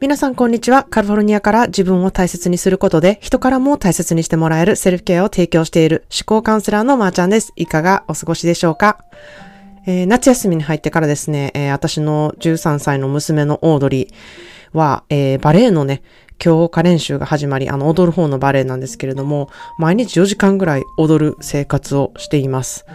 皆さんこんにちは。カリフォルニアから自分を大切にすることで人からも大切にしてもらえるセルフケアを提供している思考カウンセラーのまーちゃんです。いかがお過ごしでしょうか、えー、夏休みに入ってからですね、えー、私の13歳の娘のオードリーは、えー、バレエのね、強化練習が始まり、あの、踊る方のバレエなんですけれども、毎日4時間ぐらい踊る生活をしています。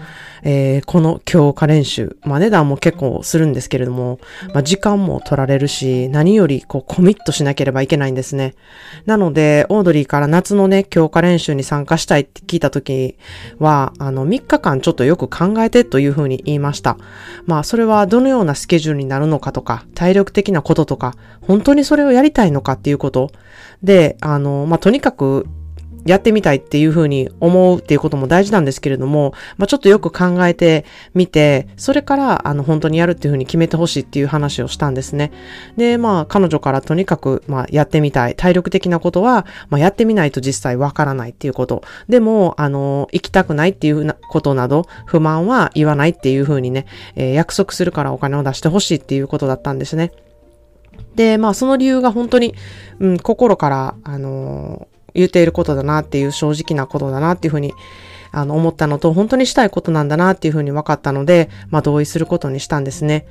えー、この強化練習、まあ値段も結構するんですけれども、まあ時間も取られるし、何よりこうコミットしなければいけないんですね。なので、オードリーから夏のね、強化練習に参加したいって聞いた時は、あの、3日間ちょっとよく考えてというふうに言いました。まあ、それはどのようなスケジュールになるのかとか、体力的なこととか、本当にそれをやりたいのかっていうこと。で、あの、まあ、とにかくやってみたいっていうふうに思うっていうことも大事なんですけれども、まあ、ちょっとよく考えてみて、それから、あの、本当にやるっていうふうに決めてほしいっていう話をしたんですね。で、まあ、彼女からとにかく、まあ、やってみたい。体力的なことは、まあ、やってみないと実際わからないっていうこと。でも、あの、行きたくないっていうことなど、不満は言わないっていうふうにね、えー、約束するからお金を出してほしいっていうことだったんですね。で、まあ、その理由が本当に、うん、心から、あの言っていることだなっていう正直なことだなっていうふうにあの、思ったのと、本当にしたいことなんだなっていうふうに分かったので、まあ、同意することにしたんですね。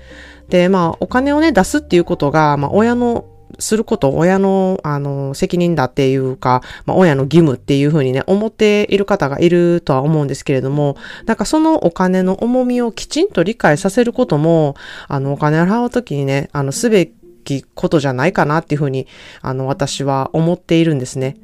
で、まあ、お金をね、出すっていうことが、まあ、親のすること、親の、あの、責任だっていうか、まあ、親の義務っていうふうにね、思っている方がいるとは思うんですけれども、なんかそのお金の重みをきちんと理解させることも、あの、お金を払うときにね、あの、すべきことじゃないかなっていうふうに、あの、私は思っているんですね。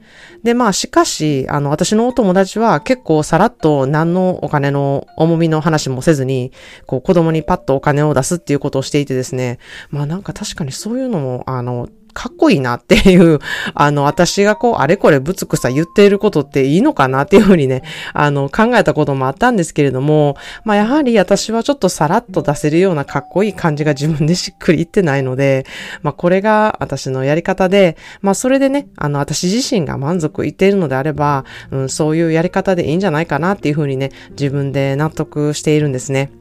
で、まあ、しかし、あの、私のお友達は結構さらっと何のお金の重みの話もせずに、こう、子供にパッとお金を出すっていうことをしていてですね、まあなんか確かにそういうのも、あの、かっこいいなっていう、あの、私がこう、あれこれぶつくさ言っていることっていいのかなっていうふうにね、あの、考えたこともあったんですけれども、まあ、やはり私はちょっとさらっと出せるようなかっこいい感じが自分でしっくり言ってないので、まあ、これが私のやり方で、まあ、それでね、あの、私自身が満足いっているのであれば、うん、そういうやり方でいいんじゃないかなっていうふうにね、自分で納得しているんですね。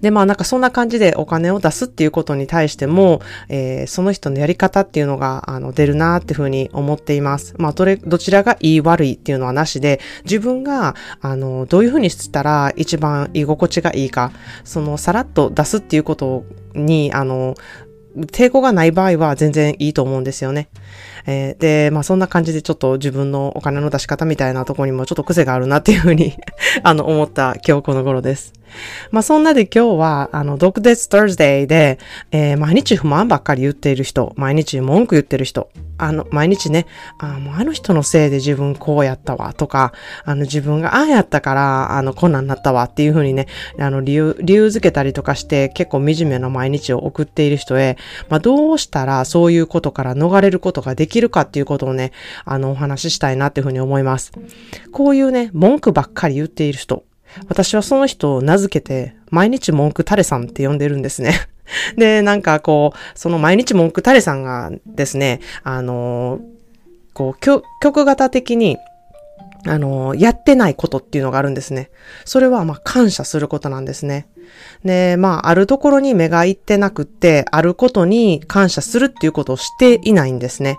で、まあなんかそんな感じでお金を出すっていうことに対しても、えー、その人のやり方っていうのが、あの、出るなっていうふうに思っています。まあ、どれ、どちらがいい悪いっていうのはなしで、自分が、あの、どういうふうにしてたら一番居心地がいいか、その、さらっと出すっていうことに、あの、抵抗がない場合は全然いいと思うんですよね。えー、で、まあそんな感じでちょっと自分のお金の出し方みたいなとこにもちょっと癖があるなっていうふうに あの、思った今日この頃です。まあそんなで今日は、あの、毒舌 Thursday で、えー、毎日不満ばっかり言っている人、毎日文句言ってる人、あの、毎日ね、あもうあの人のせいで自分こうやったわとか、あの自分がああやったから、あの、こんなんなったわっていうふうにね、あの、理由、理由づけたりとかして結構惨めな毎日を送っている人へ、まあどうしたらそういうことから逃れることができるかっていうことをね、あの、お話ししたいなっていうふうに思います。こういうね、文句ばっかり言っている人、私はその人を名付けて、毎日文句タレさんって呼んでるんですね。で、なんかこう、その毎日文句タレさんがですね、あの、こう、曲型的に、あの、やってないことっていうのがあるんですね。それは、まあ、感謝することなんですね。で、まあ、あるところに目が行ってなくって、あることに感謝するっていうことをしていないんですね。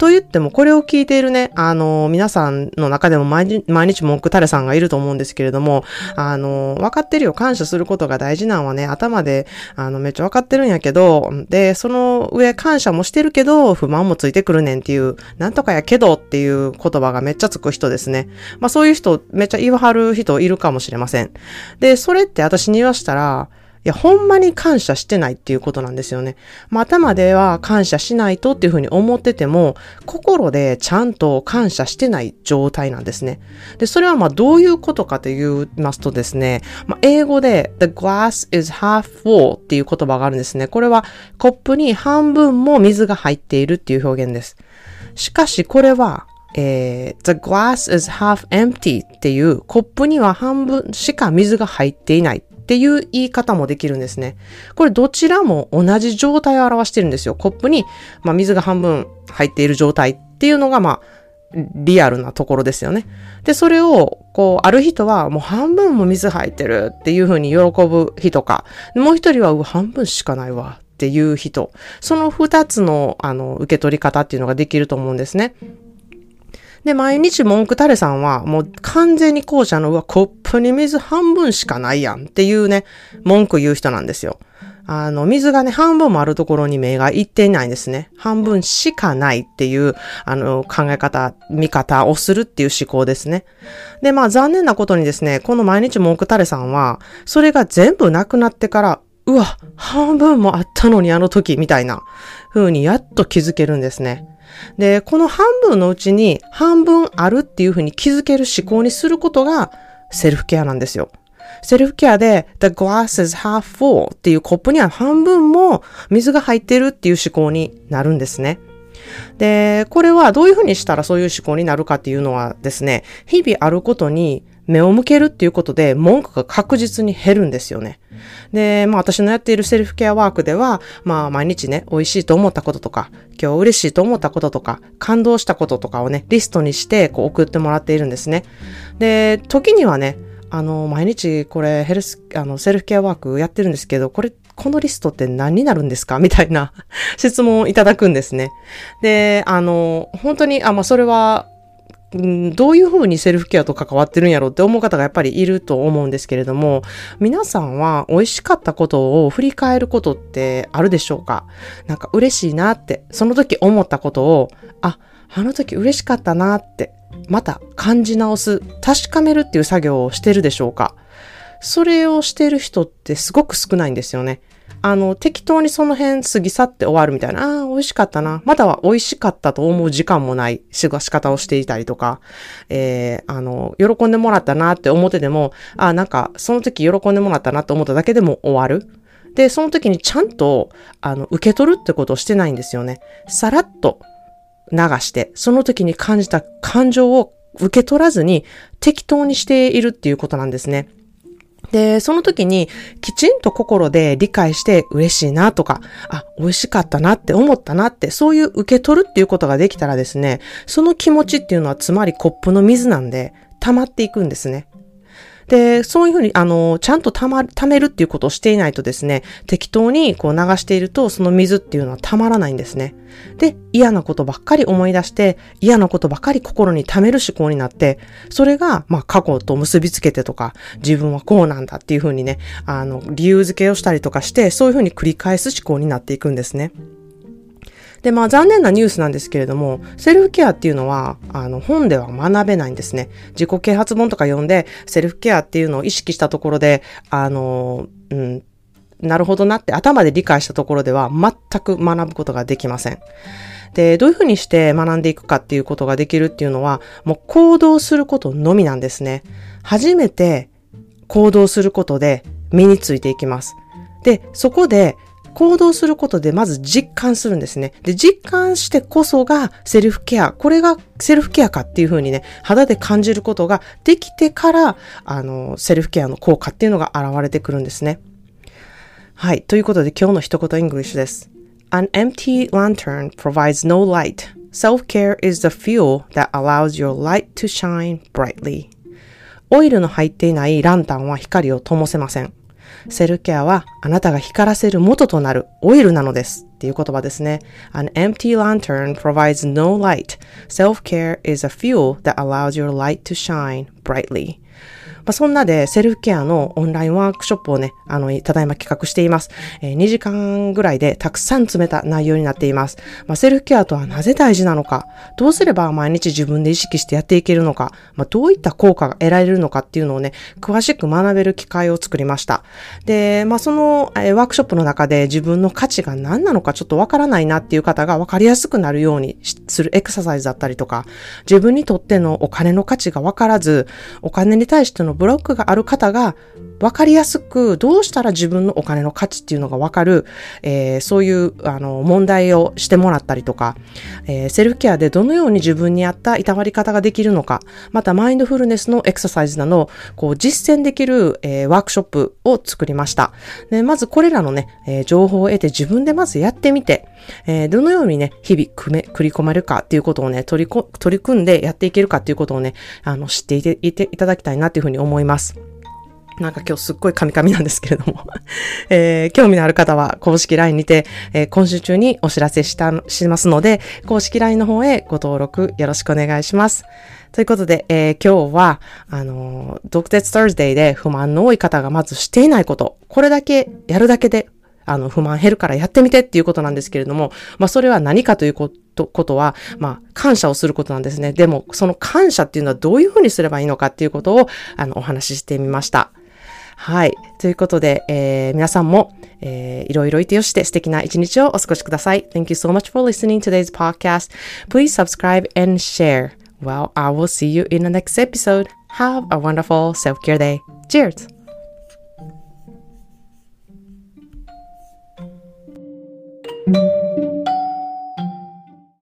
と言っても、これを聞いているね、あの、皆さんの中でも毎日、毎日文句タレさんがいると思うんですけれども、あの、分かってるよ。感謝することが大事なのはね、頭で、あの、めっちゃ分かってるんやけど、で、その上感謝もしてるけど、不満もついてくるねんっていう、なんとかやけどっていう言葉がめっちゃつく人ですね。まあそういう人、めっちゃ言い張る人いるかもしれません。で、それって私に言わしたら、いや、ほんまに感謝してないっていうことなんですよね。まあ、頭では感謝しないとっていうふうに思ってても、心でちゃんと感謝してない状態なんですね。で、それはまあどういうことかと言いますとですね、まあ、英語で the glass is half full っていう言葉があるんですね。これはコップに半分も水が入っているっていう表現です。しかしこれはえー、the glass is half empty っていうコップには半分しか水が入っていないっていう言い方もできるんですね。これどちらも同じ状態を表してるんですよ。コップに、まあ、水が半分入っている状態っていうのが、まあ、リアルなところですよね。で、それを、こう、ある人はもう半分も水入ってるっていう風に喜ぶ人か、もう一人は、う半分しかないわっていう人、その二つの、あの、受け取り方っていうのができると思うんですね。で、毎日文句タレさんは、もう完全に後者の、うわ、コップに水半分しかないやんっていうね、文句言う人なんですよ。あの、水がね、半分もあるところに目がいっていないんですね。半分しかないっていう、あの、考え方、見方をするっていう思考ですね。で、まあ残念なことにですね、この毎日文句タレさんは、それが全部なくなってから、うわ、半分もあったのにあの時、みたいな風にやっと気づけるんですね。で、この半分のうちに半分あるっていうふうに気づける思考にすることがセルフケアなんですよ。セルフケアで the glass is half full っていうコップには半分も水が入ってるっていう思考になるんですね。で、これはどういうふうにしたらそういう思考になるかっていうのはですね、日々あることに目を向けるっていうことで文句が確実に減るんですよね。で、まあ私のやっているセルフケアワークでは、まあ毎日ね、美味しいと思ったこととか、今日嬉しいと思ったこととか、感動したこととかをね、リストにしてこう送ってもらっているんですね。で、時にはね、あの、毎日これヘルス、あの、セルフケアワークやってるんですけど、これ、このリストって何になるんですか？みたいな 質問をいただくんですね。で、あの、本当に、あ、まあ、それは、どういうふうにセルフケアと関わってるんやろうって思う方がやっぱりいると思うんですけれども、皆さんは美味しかったことを振り返ることってあるでしょうか？なんか嬉しいなって、その時思ったことを、あ、あの時嬉しかったなって、また感じ直す、確かめるっていう作業をしてるでしょうか？それをしてる人ってすごく少ないんですよね。あの、適当にその辺過ぎ去って終わるみたいな、ああ、美味しかったな。まだは美味しかったと思う時間もない過ごし方をしていたりとか、えー、あの、喜んでもらったなって思ってても、ああ、なんか、その時喜んでもらったなと思っただけでも終わる。で、その時にちゃんと、あの、受け取るってことをしてないんですよね。さらっと流して、その時に感じた感情を受け取らずに適当にしているっていうことなんですね。で、その時にきちんと心で理解して嬉しいなとか、あ、美味しかったなって思ったなって、そういう受け取るっていうことができたらですね、その気持ちっていうのはつまりコップの水なんで溜まっていくんですね。で、そういうふうに、あの、ちゃんと溜まる、溜めるっていうことをしていないとですね、適当にこう流していると、その水っていうのは溜まらないんですね。で、嫌なことばっかり思い出して、嫌なことばっかり心に溜める思考になって、それが、まあ、過去と結びつけてとか、自分はこうなんだっていうふうにね、あの、理由付けをしたりとかして、そういうふうに繰り返す思考になっていくんですね。で、まあ残念なニュースなんですけれども、セルフケアっていうのは、あの、本では学べないんですね。自己啓発本とか読んで、セルフケアっていうのを意識したところで、あの、うん、なるほどなって頭で理解したところでは全く学ぶことができません。で、どういうふうにして学んでいくかっていうことができるっていうのは、もう行動することのみなんですね。初めて行動することで身についていきます。で、そこで行動することでまず実感するんですね。で、実感してこそがセルフケア。これがセルフケアかっていうふうにね、肌で感じることができてから、あの、セルフケアの効果っていうのが現れてくるんですね。はい。ということで今日の一言イングリッシュです。An empty lantern provides no light. Self-care is the fuel that allows your light to shine brightly. オイルの入っていないランタンは光を灯せません。セルケアはあなたが光らせる元となるオイルなのです。っていう言葉ですね。An empty lantern provides no light. Self-care is a fuel that allows your light to shine brightly. まあ、そんなでセルフケアのオンラインワークショップをね、あの、ただいま企画しています。えー、2時間ぐらいでたくさん詰めた内容になっています。まあ、セルフケアとはなぜ大事なのか、どうすれば毎日自分で意識してやっていけるのか、まあ、どういった効果が得られるのかっていうのをね、詳しく学べる機会を作りました。で、まあ、その、えー、ワークショップの中で自分の価値が何なのかちょっとわからないなっていう方がわかりやすくなるようにするエクササイズだったりとか、自分にとってのお金の価値がわからず、お金に対してのブロックがある方が分かりやすくどうしたら自分のお金の価値っていうのが分かる、えー、そういうあの問題をしてもらったりとか、えー、セルフケアでどのように自分に合ったいたわり方ができるのか、またマインドフルネスのエクササイズなどこう実践できる、えー、ワークショップを作りました。でまずこれらのね、え情報を得て自分でまずやってみて、えどのようにね、日々組め、繰り込めるかっていうことをね、取りこ、取り組んでやっていけるかっていうことをね、あの、知っていていただきたいなっていうふうに思います。なんか今日すっごいカミカミなんですけれども えー、興味のある方は公式 LINE にて、えー、今週中にお知らせした、しますので、公式 LINE の方へご登録よろしくお願いします。ということで、えー、今日は、あの、ドクテツ Thursday で不満の多い方がまずしていないこと、これだけやるだけであの、不満減るからやってみてっていうことなんですけれども、まあ、それは何かということ、ことは、まあ、感謝をすることなんですね。でも、その感謝っていうのはどういうふうにすればいいのかっていうことを、あの、お話ししてみました。はい。ということで、えー、皆さんも、えー、いろいろいてよして素敵な一日をお過ごしください。Thank you so much for listening to today's podcast. Please subscribe and share. Well, I will see you in the next episode. Have a wonderful self-care day. Cheers!